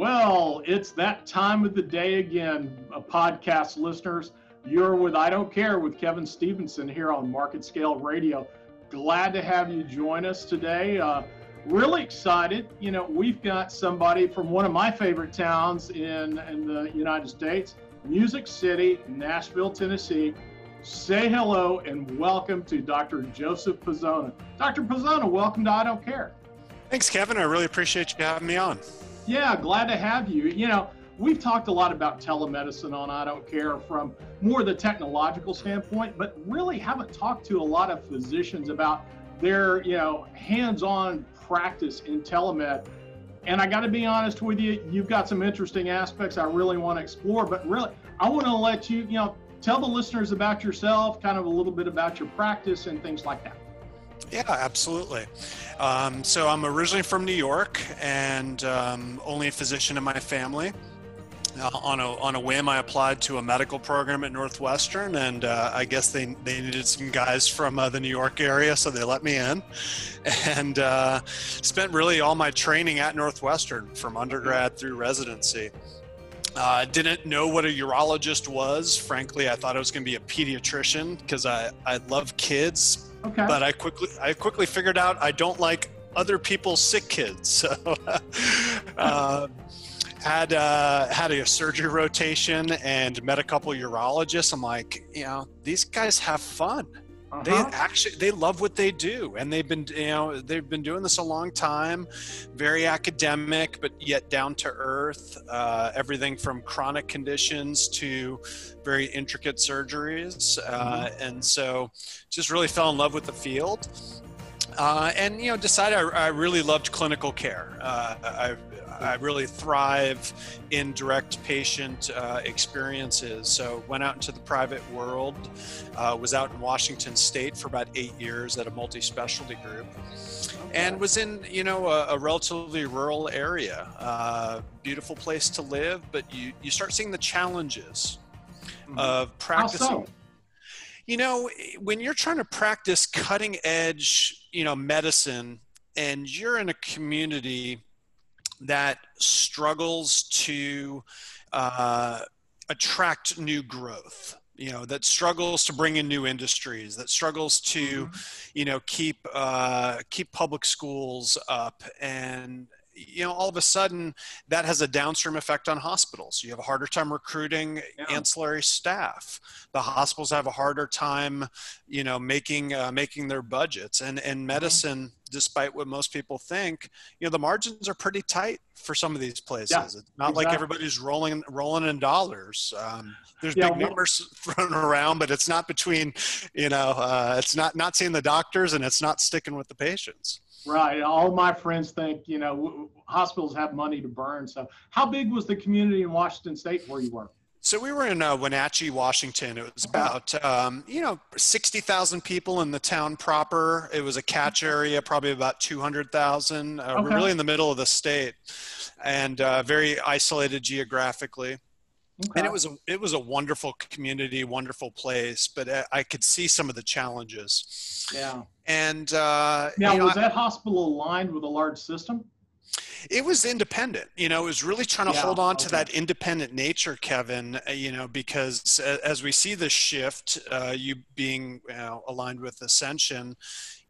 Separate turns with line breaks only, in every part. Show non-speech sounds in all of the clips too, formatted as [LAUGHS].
Well, it's that time of the day again, uh, podcast listeners. You're with I Don't Care with Kevin Stevenson here on Market Scale Radio. Glad to have you join us today. Uh, really excited. You know, we've got somebody from one of my favorite towns in, in the United States, Music City, Nashville, Tennessee. Say hello and welcome to Dr. Joseph Pazona. Dr. Pazona, welcome to I Don't Care.
Thanks, Kevin. I really appreciate you having me on.
Yeah, glad to have you. You know, we've talked a lot about telemedicine on I Don't Care from more the technological standpoint, but really haven't talked to a lot of physicians about their, you know, hands-on practice in telemed. And I got to be honest with you, you've got some interesting aspects I really want to explore, but really, I want to let you, you know, tell the listeners about yourself, kind of a little bit about your practice and things like that.
Yeah, absolutely. Um, so I'm originally from New York and um, only a physician in my family. Uh, on a on a whim, I applied to a medical program at Northwestern, and uh, I guess they they needed some guys from uh, the New York area, so they let me in, [LAUGHS] and uh, spent really all my training at Northwestern from undergrad through residency. Uh, didn't know what a urologist was. Frankly, I thought I was going to be a pediatrician because I, I love kids, Okay. But I quickly I quickly figured out I don't like other people's sick kids. [LAUGHS] So uh, had uh, had a surgery rotation and met a couple urologists. I'm like, you know, these guys have fun. Uh-huh. They actually they love what they do, and they've been you know they've been doing this a long time. Very academic, but yet down to earth. Uh, everything from chronic conditions to very intricate surgeries, uh, mm-hmm. and so just really fell in love with the field. Uh, and you know decided I, I, really loved clinical care. Uh, I I really thrive in direct patient uh, experiences. So went out into the private world, uh, was out in Washington State for about eight years at a multi-specialty group, and was in you know a, a relatively rural area. Uh, beautiful place to live, but you you start seeing the challenges mm-hmm. of practicing. You know, when you're trying to practice cutting edge, you know, medicine, and you're in a community that struggles to uh, attract new growth you know that struggles to bring in new industries that struggles to mm-hmm. you know keep uh, keep public schools up and you know all of a sudden that has a downstream effect on hospitals you have a harder time recruiting yeah. ancillary staff the hospitals have a harder time you know making uh, making their budgets and and mm-hmm. medicine mm-hmm. despite what most people think you know the margins are pretty tight for some of these places yeah, it's not exactly. like everybody's rolling rolling in dollars um, there's yeah, big well, numbers [LAUGHS] thrown around but it's not between you know uh, it's not not seeing the doctors and it's not sticking with the patients
Right. All my friends think, you know, hospitals have money to burn. So, how big was the community in Washington State where you were?
So we were in uh, Wenatchee, Washington. It was about um, you know sixty thousand people in the town proper. It was a catch area, probably about two hundred thousand. Uh, okay. We're really in the middle of the state, and uh, very isolated geographically. Okay. And it was a it was a wonderful community, wonderful place, but uh, I could see some of the challenges.
Yeah.
And uh,
now, was know, that hospital aligned with a large system?
It was independent. You know, it was really trying to yeah, hold on okay. to that independent nature, Kevin. Uh, you know, because as we see the shift, uh, you being you know, aligned with Ascension,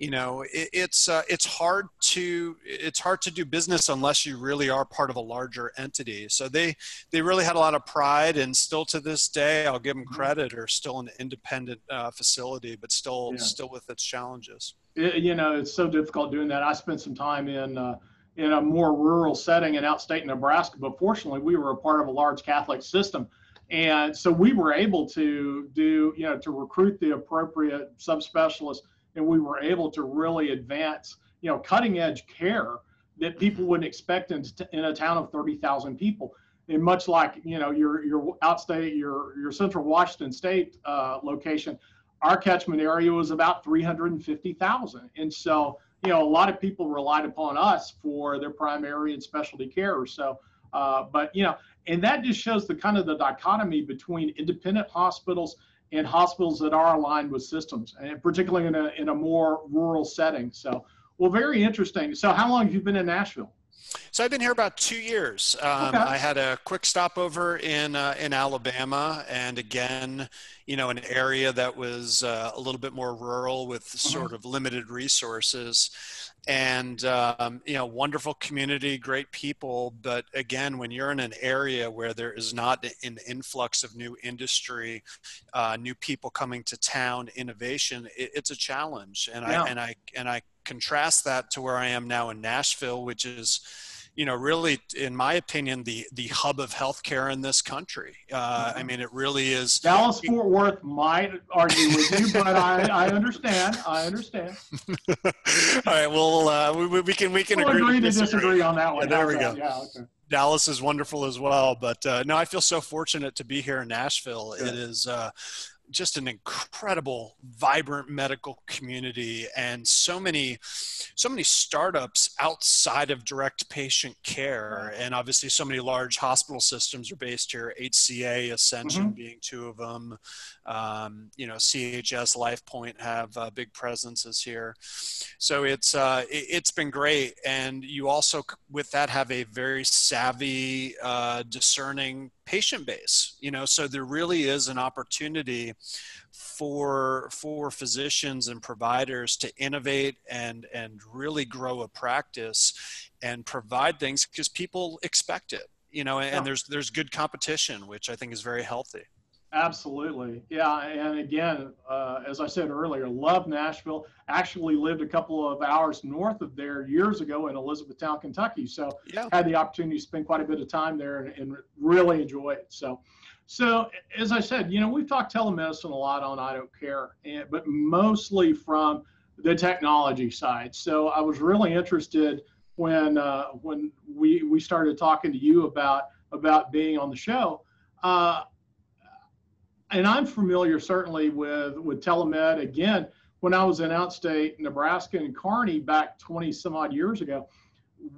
you know it, it's uh, it's hard to it's hard to do business unless you really are part of a larger entity so they they really had a lot of pride and still to this day i'll give them mm-hmm. credit are still an independent uh, facility but still yeah. still with its challenges
it, you know it's so difficult doing that i spent some time in uh, in a more rural setting in outstate nebraska but fortunately we were a part of a large catholic system and so we were able to do you know to recruit the appropriate subspecialists and we were able to really advance, you know, cutting edge care that people wouldn't expect in, in a town of 30,000 people. And much like, you know, your, your outstate, your, your central Washington state uh, location, our catchment area was about 350,000. And so, you know, a lot of people relied upon us for their primary and specialty care. So, uh, but, you know, and that just shows the kind of the dichotomy between independent hospitals and hospitals that are aligned with systems, and particularly in a, in a more rural setting. So, well, very interesting. So, how long have you been in Nashville?
So I've been here about two years. Um,
Okay.
I had a quick stopover in uh, in Alabama, and again, you know, an area that was uh, a little bit more rural with sort of limited resources, and um, you know, wonderful community, great people. But again, when you're in an area where there is not an influx of new industry, uh, new people coming to town, innovation, it, it's a challenge. And
Yeah.
I and I and I contrast that to where I am now in Nashville, which is you know, really, in my opinion, the the hub of healthcare in this country. Uh, I
Mhm.
mean, it really is.
Dallas Fort Worth might argue with you, but I, I understand. I understand. [LAUGHS]
All right, well, uh, we, we- can we can
We'll
agree,
agree
to
to disagree on that one.
Yeah, there we go.
Yeah, okay.
Dallas is wonderful as well, but uh, no, I feel so fortunate to be here in Nashville.
Good.
It is uh, just an incredible, vibrant medical community, and so many, so many startups outside of direct patient care, and obviously, so many large hospital systems are based here. HCA, Ascension
Mm-hmm.
being two of them. Um, you know, CHS, LifePoint have uh, big presences here. So it's uh, it, it's been great, and you also with that have a very savvy, uh, discerning patient base. You know, so there really is an opportunity for for physicians and providers to innovate and and really grow a practice and provide things because people expect it. You know, and
Yeah.
there's there's good competition, which I think is very healthy.
Absolutely. Yeah. And again, uh, as I said earlier, love Nashville. Actually lived a couple of hours north of there years ago in Elizabethtown, Kentucky. So
Yeah.
had the opportunity to spend quite a bit of time there and, and really enjoy it. So, so as I said, you know, we've talked telemedicine a lot on I Don't Care, and, but mostly from the technology side. So I was really interested when uh, when we we started talking to you about about being on the show. Uh, and I'm familiar certainly with with telemed. Again, when I was in outstate Nebraska and Kearney back 20 some odd years ago,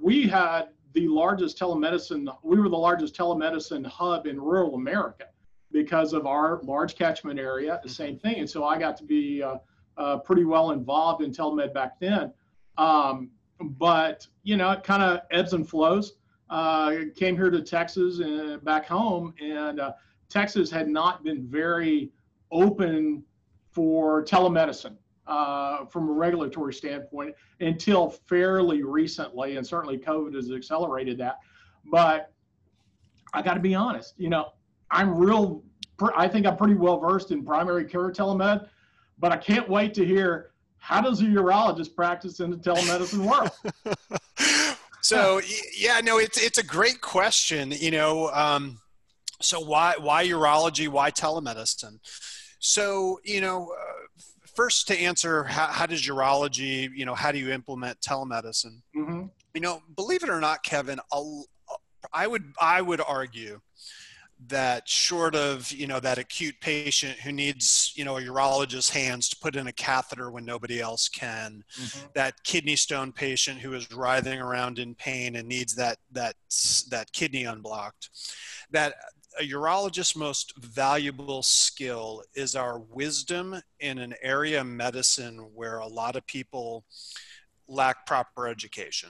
we had the largest telemedicine. We were the largest telemedicine hub in rural America because of our large catchment area. The same thing, and so I got to be uh, uh, pretty well involved in telemed back then. Um, but you know, it kind of ebbs and flows. Uh, came here to Texas and back home, and uh, Texas had not been very open for telemedicine uh, from a regulatory standpoint until fairly recently, and certainly COVID has accelerated that. But I got to be honest, you know, I'm real. I think I'm pretty well versed in primary care telemed, but I can't wait to hear how does a urologist practice in the telemedicine world. [LAUGHS]
so yeah, no, it's it's a great question. You know, um, so why why urology? Why telemedicine? So you know, uh, first to answer how, how does urology? You know, how do you implement telemedicine?
hmm
You know, believe it or not, Kevin, I'll, I would I would argue that short of you know that acute patient who needs you know a urologist's hands to put in a catheter when nobody else can that kidney stone patient who is writhing around in pain and needs that that that kidney unblocked that a urologist's most valuable skill is our wisdom in an area of medicine where a lot of people lack proper education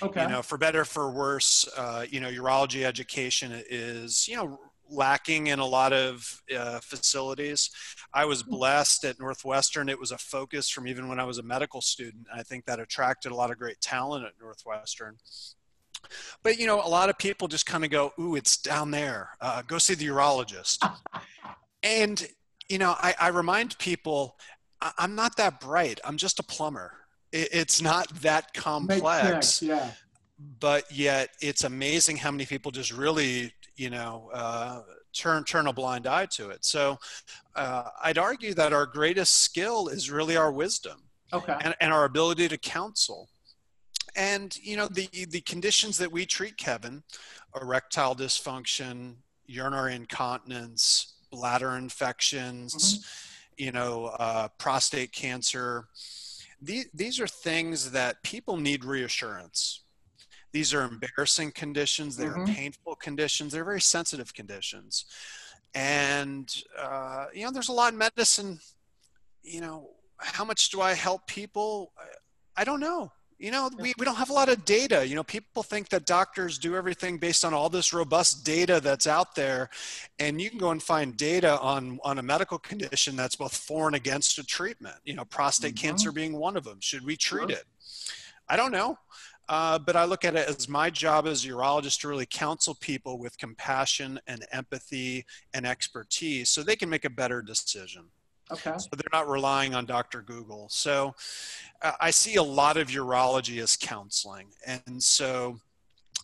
Okay.
you know for better for worse uh, you know urology education is you know lacking in a lot of uh, facilities. I was blessed at northwestern. It was a focus from even when i was a medical student i think that attracted a lot of great talent at northwestern. But you know a lot of people just kind of go ooh it's down there. Uh, go see the urologist. And you know i, I remind people I, i'm not that bright. I'm just a plumber. It, it's not that complex
sense. Yeah.
but yet it's amazing how many people just really you know uh, turn turn a blind eye to it. So uh, i'd argue that our greatest skill is really our wisdom
Okay.
and, and our ability to counsel. And you know the the conditions that we treat kevin erectile dysfunction urinary incontinence bladder infections you know uh, prostate cancer these, these are things that people need reassurance these are embarrassing conditions they're
Mhm.
painful conditions they're very sensitive conditions. And uh, you know there's a lot in medicine you know how much do i help people? I- i don't know. You know we, we don't have a lot of data. You know people think that doctors do everything based on all this robust data that's out there and you can go and find data on on a medical condition that's both for and against a treatment. You know prostate mm-hmm. cancer being one of them. Should we treat sure. it? I don't know uh, but I look at it as my job as a urologist to really counsel people with compassion and empathy and expertise so they can make a better decision.
Okay.
So they're not relying on Dr. Google. So uh, I see a lot of urology as counseling. And so,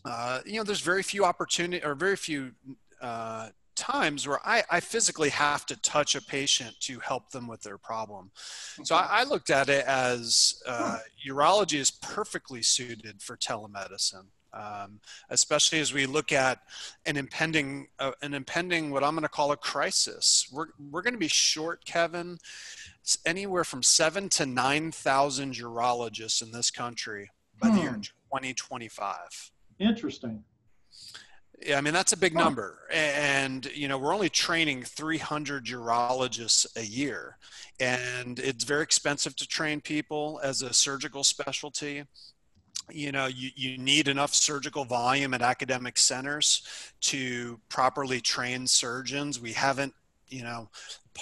uh, you know, there's very few opportunity or very few uh, times where I, I, physically have to touch a patient to help them with their problem. So I, I looked at it as uh, urology is perfectly suited for telemedicine. Um, especially as we look at an impending, uh, an impending, what I'm going to call a crisis. We're we're going to be short, Kevin, anywhere from seven to nine thousand urologists in this country by hmm. the year 2025.
Interesting.
Yeah, I mean that's a big number, and you know we're only training 300 urologists a year, and it's very expensive to train people as a surgical specialty. You know, you, you need enough surgical volume at academic centers to properly train surgeons. We haven't, you know,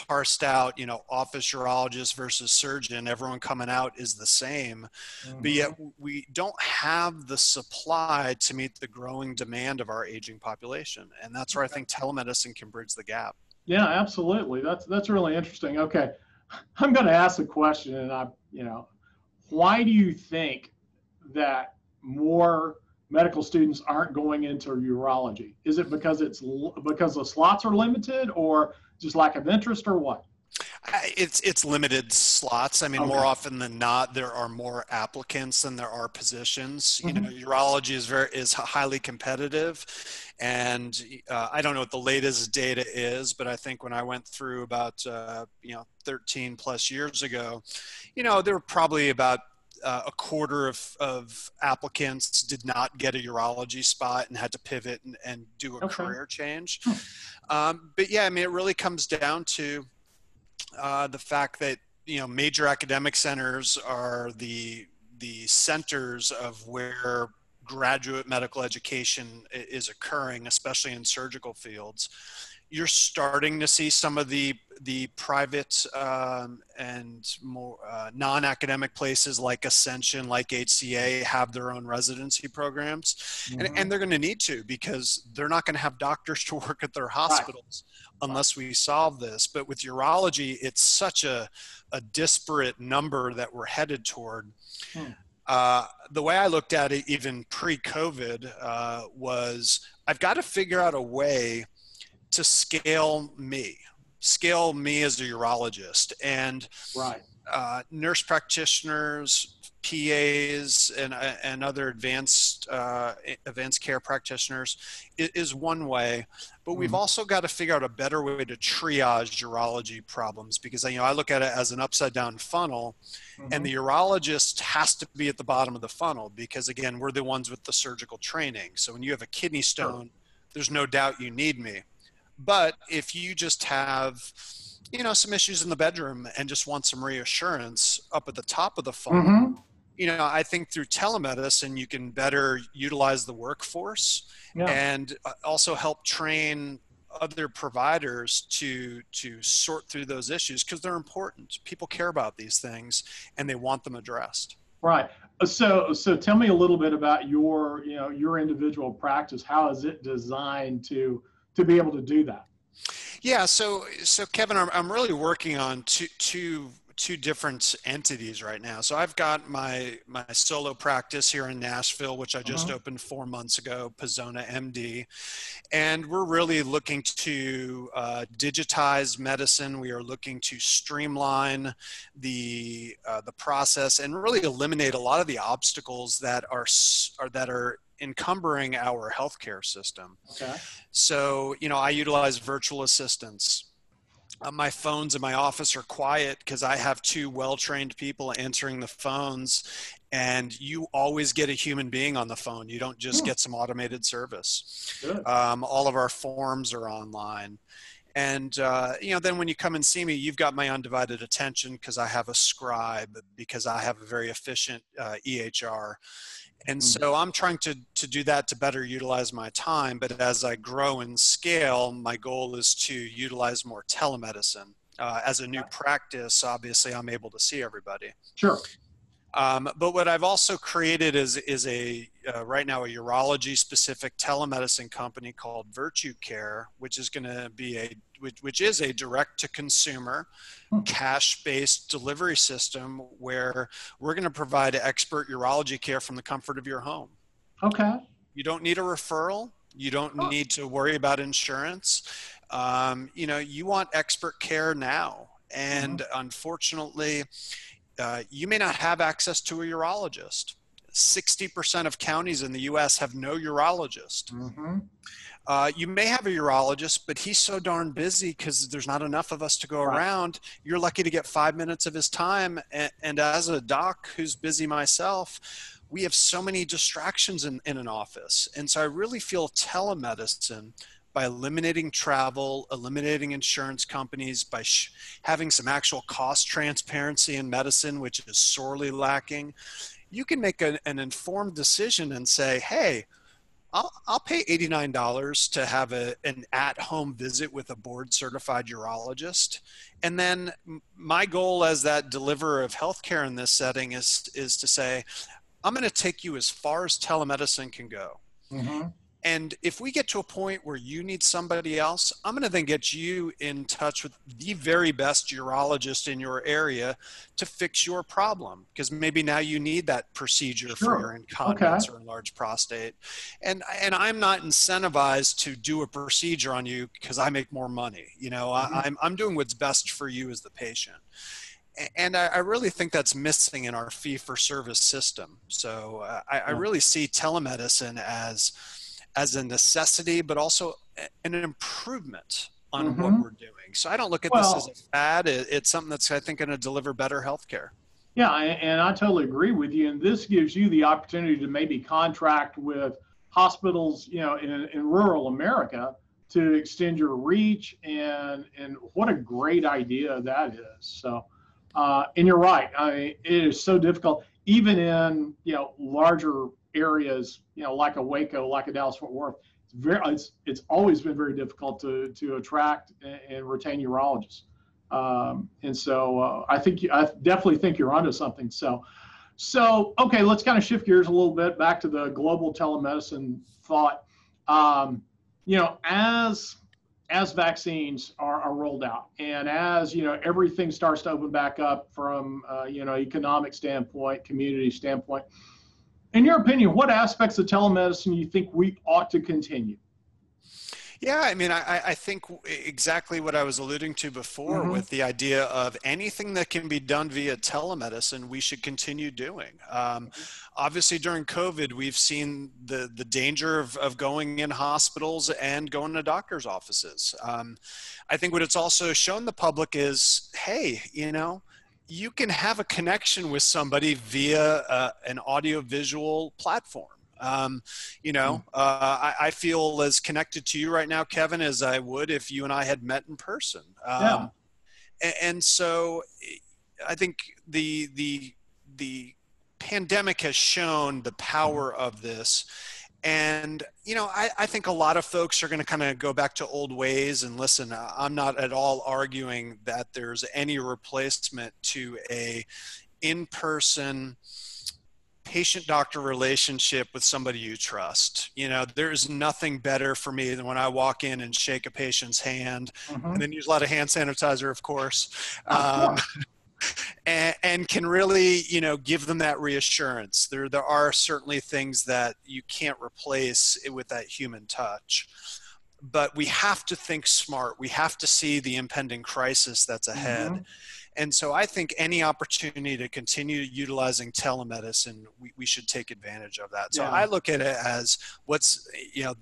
parsed out, you know, office urologist versus surgeon, everyone coming out is the same. Mm-hmm. But yet mm-hmm. we don't have the supply to meet the growing demand of our aging population. And that's where I think telemedicine can bridge the gap.
Yeah, absolutely. That's that's really interesting. Okay. [LAUGHS] I'm going to ask a question and I, you know, why do you think that more medical students aren't going into urology? Is it because it's because the slots are limited or just lack of interest or what?
It's it's limited slots. I mean, okay. more often than not, there are more applicants than there are positions. Mm-hmm. You know, urology is very is highly competitive, and uh, I don't know what the latest data is, but I think when I went through about uh, you know 13 plus years ago, you know, there were probably about uh, a quarter of, of applicants did not get a urology spot and had to pivot and, and do a okay. career change. Hmm. Um, but yeah, I mean, it really comes down to uh, the fact that you know major academic centers are the the centers of where graduate medical education is occurring, especially in surgical fields you're starting to see some of the the private um, and more uh, non-academic places like Ascension, like HCA, have their own residency programs, mm-hmm. and, and, they're going to need to because they're not going to have doctors [LAUGHS] to work at their hospitals right. unless we solve this. But with urology, it's such a a disparate number that we're headed toward. Hmm. Uh, the way I looked at it, even pre-COVID, uh, was I've got to figure out a way to scale me, scale me as a urologist, and
right.
uh, nurse practitioners, PAs, and and other advanced uh, advanced care practitioners is one way, but we've mm-hmm. also got to figure out a better way to triage urology problems because you know I look at it as an upside down funnel, mm-hmm. and the urologist has to be at the bottom of the funnel because again we're the ones with the surgical training. So when you have a kidney stone, sure. there's no doubt you need me. But if you just have, you know, some issues in the bedroom and just want some reassurance up at the top of the phone, mm-hmm. you know, I think through telemedicine you can better utilize the workforce yeah. and uh, also help train other providers to to sort through those issues because they're important. People care about these things and they want them addressed.
Right. So so tell me a little bit about your you know your individual practice. How is it designed to to be able to do that?
Yeah, so so Kevin, I'm, I'm really working on two two two different entities right now. So I've got my my solo practice here in Nashville, which I just uh-huh. opened four months ago, Pazona MD, and we're really looking to uh, digitize medicine. We are looking to streamline the uh, the process and really eliminate a lot of the obstacles that are, are that are encumbering our healthcare system.
Okay.
So, you know, I utilize virtual assistants. Uh, my phones in my office are quiet because I have two well trained people answering the phones, and you always get a human being on the phone. You don't just hmm. get some automated service. Um, all of our forms are online. and uh, you know then when you come and see me you've got my undivided attention because i have a scribe because i have a very efficient uh, ehr and
Mm-hmm.
so i'm trying to to do that to better utilize my time but as i grow and scale my goal is to utilize more telemedicine uh, as a new practice obviously i'm able to see everybody
Sure.
Um, but what I've also created is is a uh, right now a urology specific telemedicine company called VirtuCare, which is going to be a which, which is a direct to consumer
Hmm.
cash based delivery system where we're going to provide expert urology care from the comfort of your home.
Okay.
You don't need a referral. You don't need to worry about insurance. Um, you know, you want expert care now, and unfortunately uh, you may not have access to a urologist. 60% of counties in the US have no urologist.
Mm-hmm.
Uh, you may have a urologist, but he's so darn busy because there's not enough of us to go
Right.
around. You're lucky to get five minutes of his time. And, and as a doc who's busy myself, we have so many distractions in, in an office. And so I really feel telemedicine by eliminating travel, eliminating insurance companies, by sh- having some actual cost transparency in medicine, which is sorely lacking, you can make a, an informed decision and say, hey, I'll, I'll pay $89 to have a, an at home visit with a board certified urologist. And then my goal as that deliverer of healthcare in this setting is, is to say, I'm going to take you as far as telemedicine can go.
Mm-hmm.
And if we get to a point where you need somebody else, I'm going to then get you in touch with the very best urologist in your area to fix your problem. Because maybe now you need that procedure
Sure.
for your incontinence or enlarged prostate. And and I'm not incentivized to do a procedure on you because I make more money. You know,
Mhm.
I, I'm I'm doing what's best for you as the patient. And I, I really think that's missing in our fee for service system. So uh, I, I really see telemedicine as as a necessity, but also an improvement on what
Mhm.
we're doing. So I don't look at
Well-
this as a fad. It's something that's I think going to deliver better healthcare.
Yeah, and and I totally agree with you. And this gives you the opportunity to maybe contract with hospitals, you know, in, in rural America to extend your reach. And and what a great idea that is. So, uh, and you're right. I mean, it is so difficult, even in you know larger areas, you know, like a Waco, like a Dallas Fort Worth. It's very it's it's always been very difficult to to attract and, retain urologists. Um, and so uh, I think I definitely think you're onto something. So, so okay, let's kind of shift gears a little bit back to the global telemedicine thought. Um, you know, as as vaccines are, are rolled out, and as you know, everything starts to open back up from uh, you know economic standpoint, community standpoint. In your opinion, what aspects of telemedicine do you think we ought to continue?
Yeah, I mean, I, I think exactly what I was alluding to before
Mhm.
with the idea of anything that can be done via telemedicine, we should continue doing. Um, obviously, during COVID, we've seen the, the danger of, of going in hospitals and going to doctor's offices. Um, I think what it's also shown the public is hey, you know, you can have a connection with somebody via uh, an audio-visual platform. Um, you know, uh, I, I feel as connected to you right now, Kevin, as I would if you and I had met in person. Um,
Yeah.
And so, I think the the the pandemic has shown the power of this. And, you know, I, I think a lot of folks are going to kind of go back to old ways. And listen, I'm not at all arguing that there's any replacement to a in-person patient doctor relationship with somebody you trust. You know, there's nothing better for me than when I walk in and shake a patient's hand
Mhm.
and then use a lot of hand sanitizer, of course. Um, [LAUGHS] and, and can really, you know, give them that reassurance. There, there are certainly things that you can't replace with that human touch. But we have to think smart. We have to see the impending crisis that's ahead.
Mhm.
And so I think any opportunity to continue utilizing telemedicine, we, we should take advantage of that. So
Yeah.
I look at it as what's, you know,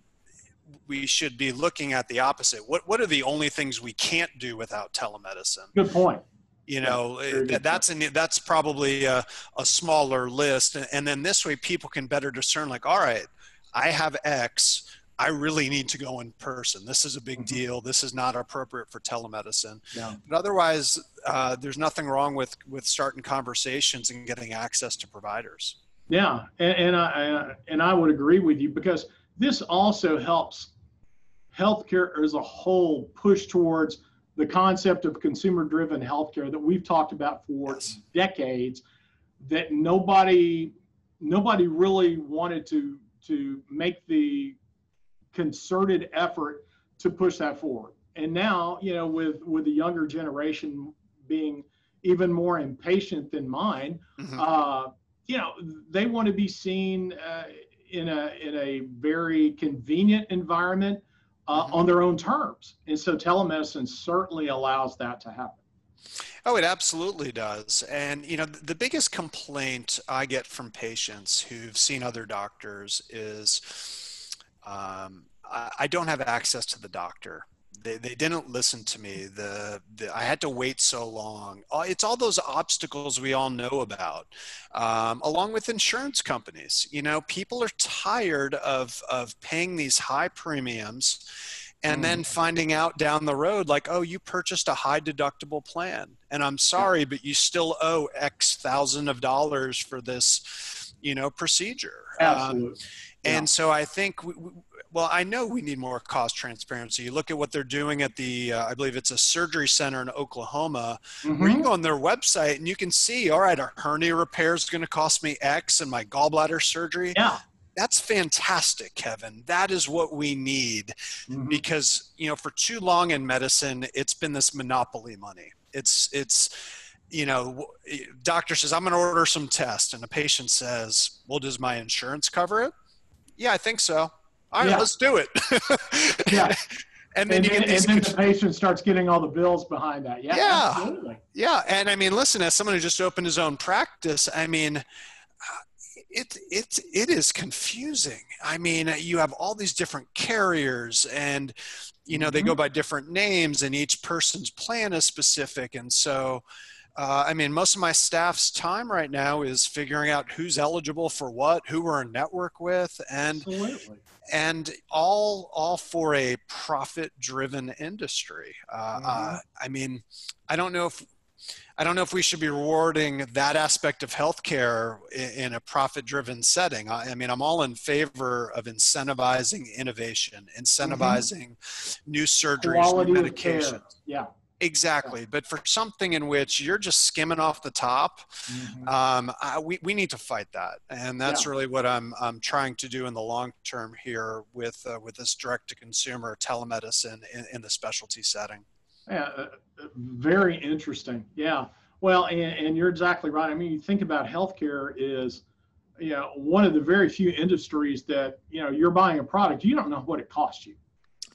we should be looking at the opposite. What, what are the only things we can't do without telemedicine?
Good point.
You know, eh, that's an, that's probably a, a smaller list. And, and then this way people can better discern like, all right, I have X, I really need to go in person. This is a big mm-hmm. deal. This is not appropriate for telemedicine. But otherwise, uh, there's nothing wrong with with starting conversations and getting access to providers.
Yeah, and, and I and I would agree with you because this also helps healthcare as a whole push towards the concept of consumer-driven healthcare that we've talked about for yes. decades. That nobody nobody really wanted to to make the concerted effort to push that forward. And now, you know, with with the younger generation being even more impatient than mine, mm-hmm. uh, you know, they want to be seen uh, in a in a very convenient environment uh, mm-hmm. on their own terms. And so telemedicine certainly allows that to happen.
Oh, it absolutely does. And, you know, the biggest complaint I get from patients who've seen other doctors is um, I, I don't have access to the doctor they, they didn't listen to me the, the i had to wait so long uh, it's all those obstacles we all know about um, along with insurance companies you know people are tired of of paying these high premiums and then mm. finding out down the road like oh you purchased a high deductible plan and i'm sorry but you still owe x thousand of dollars for this you know procedure
um, Absolutely. Um,
and yeah. so i think we, well, I know we need more cost transparency. You look at what they're doing at the, uh, I believe it's a surgery center in Oklahoma, mm-hmm. where you go on their website and you can see, all right, a hernia repair is going to cost me X and my gallbladder surgery.
Yeah.
That's fantastic, Kevin. That is what we need mm-hmm. because, you know, for too long in medicine, it's been this monopoly money. It's, it's, you know, doctor says, I'm going to order some tests. And the patient says, well, does my insurance cover it? Yeah, I think so all right, yeah. let's do it. [LAUGHS]
yeah. And then, and, then, and then, the patient starts getting all the bills behind that. Yeah,
yeah, absolutely. Yeah, and I mean, listen, as someone who just opened his own practice, I mean, it it it is confusing. I mean, you have all these different carriers, and you know mm-hmm. they go by different names, and each person's plan is specific, and so uh, I mean, most of my staff's time right now is figuring out who's eligible for what, who we're in network with, and
Absolutely.
and all all for a profit-driven industry. Uh, mm-hmm. uh, I mean, I don't know if I don't know if we should be rewarding that aspect of healthcare in, in a profit-driven setting. I, I, mean, I'm all in favor of incentivizing innovation, mm-hmm. incentivizing mm-hmm. new surgeries, Quality new medications.
Yeah
Exactly. But for something in which you're just skimming off the top, mm-hmm. um, I, we, we need to fight that. And that's yeah. really what I'm, I'm trying to do in the long term here with, uh, with this direct to consumer telemedicine in, in the specialty setting.
Yeah, uh, uh, very interesting. Yeah. Well, and, and you're exactly right. I mean, you think about healthcare is, you know, one of the very few industries that, you know, you're buying a product, you don't know what it costs you.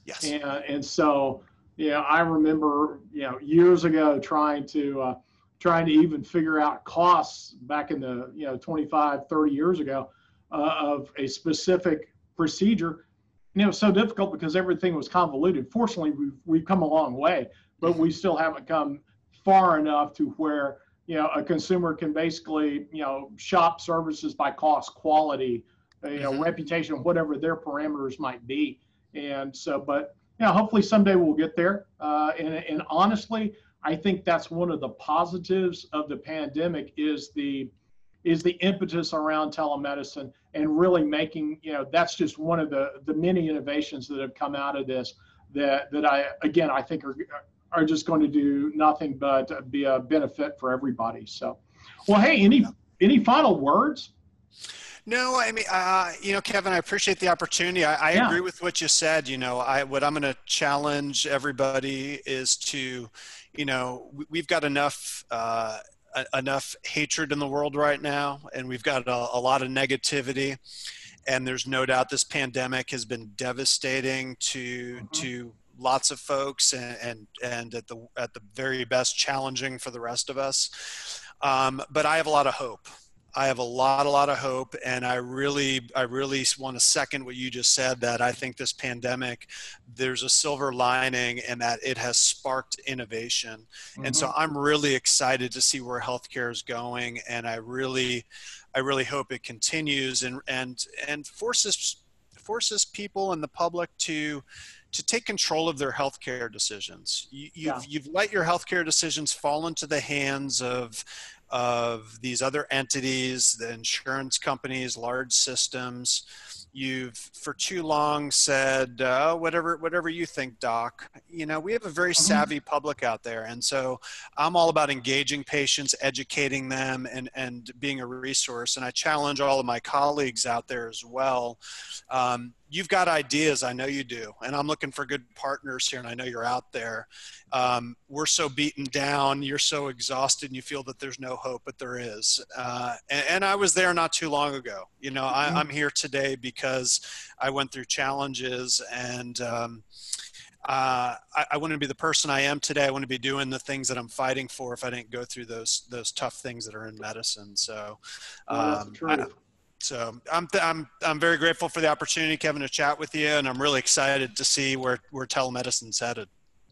Yes.
And, and so, know, I remember, you know, years ago trying to uh, trying to even figure out costs back in the, you know, 25, 30 years ago uh, of a specific procedure. And it was so difficult because everything was convoluted. Fortunately, we've, we've come a long way, but we still haven't come far enough to where, you know, a consumer can basically, you know, shop services by cost, quality, you know, mm-hmm. reputation, whatever their parameters might be. And so, but yeah, hopefully someday we'll get there. Uh, and, and honestly, I think that's one of the positives of the pandemic is the is the impetus around telemedicine and really making you know that's just one of the the many innovations that have come out of this that that I again I think are are just going to do nothing but be a benefit for everybody. So, well, hey, any any final words?
No, I mean, uh, you know, Kevin, I appreciate the opportunity. I, I yeah. agree with what you said. You know, I what I'm going to challenge everybody is to, you know, we've got enough. Uh, enough hatred in the world right now, and we've got a, a lot of negativity and there's no doubt this pandemic has been devastating to mm-hmm. to lots of folks and, and and at the at the very best challenging for the rest of us um, but i have a lot of hope I have a lot, a lot of hope, and I really, I really want to second what you just said. That I think this pandemic, there's a silver lining, and that it has sparked innovation. Mm-hmm. And so mm-hmm. I'm really excited to see where healthcare is going, and I really, I really hope it continues and and and forces forces people and the public to to take control of their healthcare decisions. You, you've yeah. you've let your healthcare decisions fall into the hands of of these other entities, the insurance companies, large systems. You've for too long said uh, whatever whatever you think doc. You know we have a very mm-hmm. savvy public out there and so i'm all about engaging patients educating them and and being a resource and i challenge all of my colleagues out there as well. Um, you've got ideas i know you do and i'm looking for good partners here and i know you're out there um, we're so beaten down you're so exhausted and you feel that there's no hope but there is uh, and, and, i was there not too long ago you know I, am mm-hmm. here today because i went through challenges and um, uh, I, I wouldn't be the person I am today. I wouldn't be doing the things that I'm fighting for if I didn't go through those those tough things that are in medicine. So,
um, well,
so I'm, I'm, I'm very grateful for the opportunity, Kevin, to chat with you, and I'm really excited to see where, where telemedicine's headed.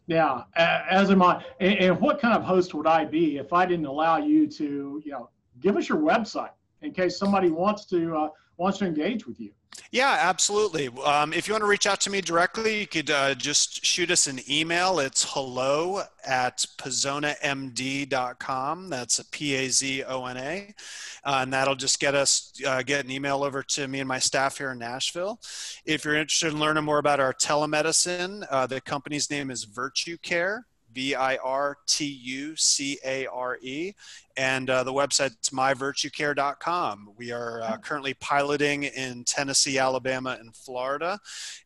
Yeah, as am I. And, and what kind of host would I be if I didn't allow you to, you know, give us your website in case somebody wants to uh, wants to engage with you?
Yeah, absolutely. Um, if you want to reach out to me directly, you could uh, just shoot us an email. It's hello at pazonamd.com. That's a P A Z O N A. Uh, and that'll just get us, uh, get an email over to me and my staff here in Nashville. If you're interested in learning more about our telemedicine, uh, the company's name is VirtuCare. V I R T U C A R E. And uh, the website's myvirtucare.com. We are uh, currently piloting in Tennessee, Alabama, and Florida.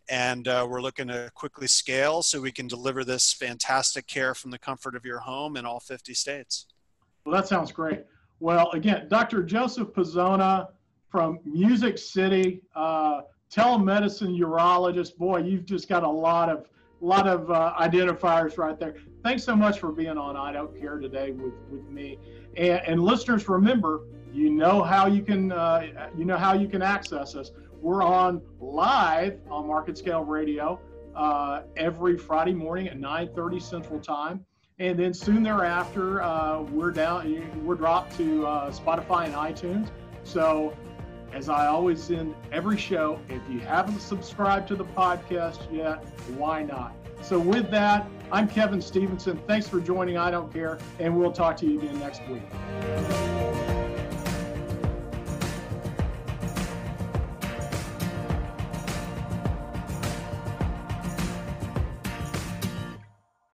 And uh, we're looking to quickly scale so we can deliver this fantastic care from the comfort of your home in all 50 states.
Well, that sounds great. Well, again, Dr. Joseph Pazona from Music City, uh, telemedicine urologist. Boy, you've just got a lot of a lot of uh, identifiers right there. Thanks so much for being on I Don't Care today with, with me. And, and listeners, remember, you know how you can uh, you know how you can access us. We're on live on Market Scale Radio uh, every Friday morning at 9:30 Central Time, and then soon thereafter uh, we're down we're dropped to uh, Spotify and iTunes. So as I always in every show, if you haven't subscribed to the podcast yet, why not? So, with that, I'm Kevin Stevenson. Thanks for joining I Don't Care, and we'll talk to you again next week.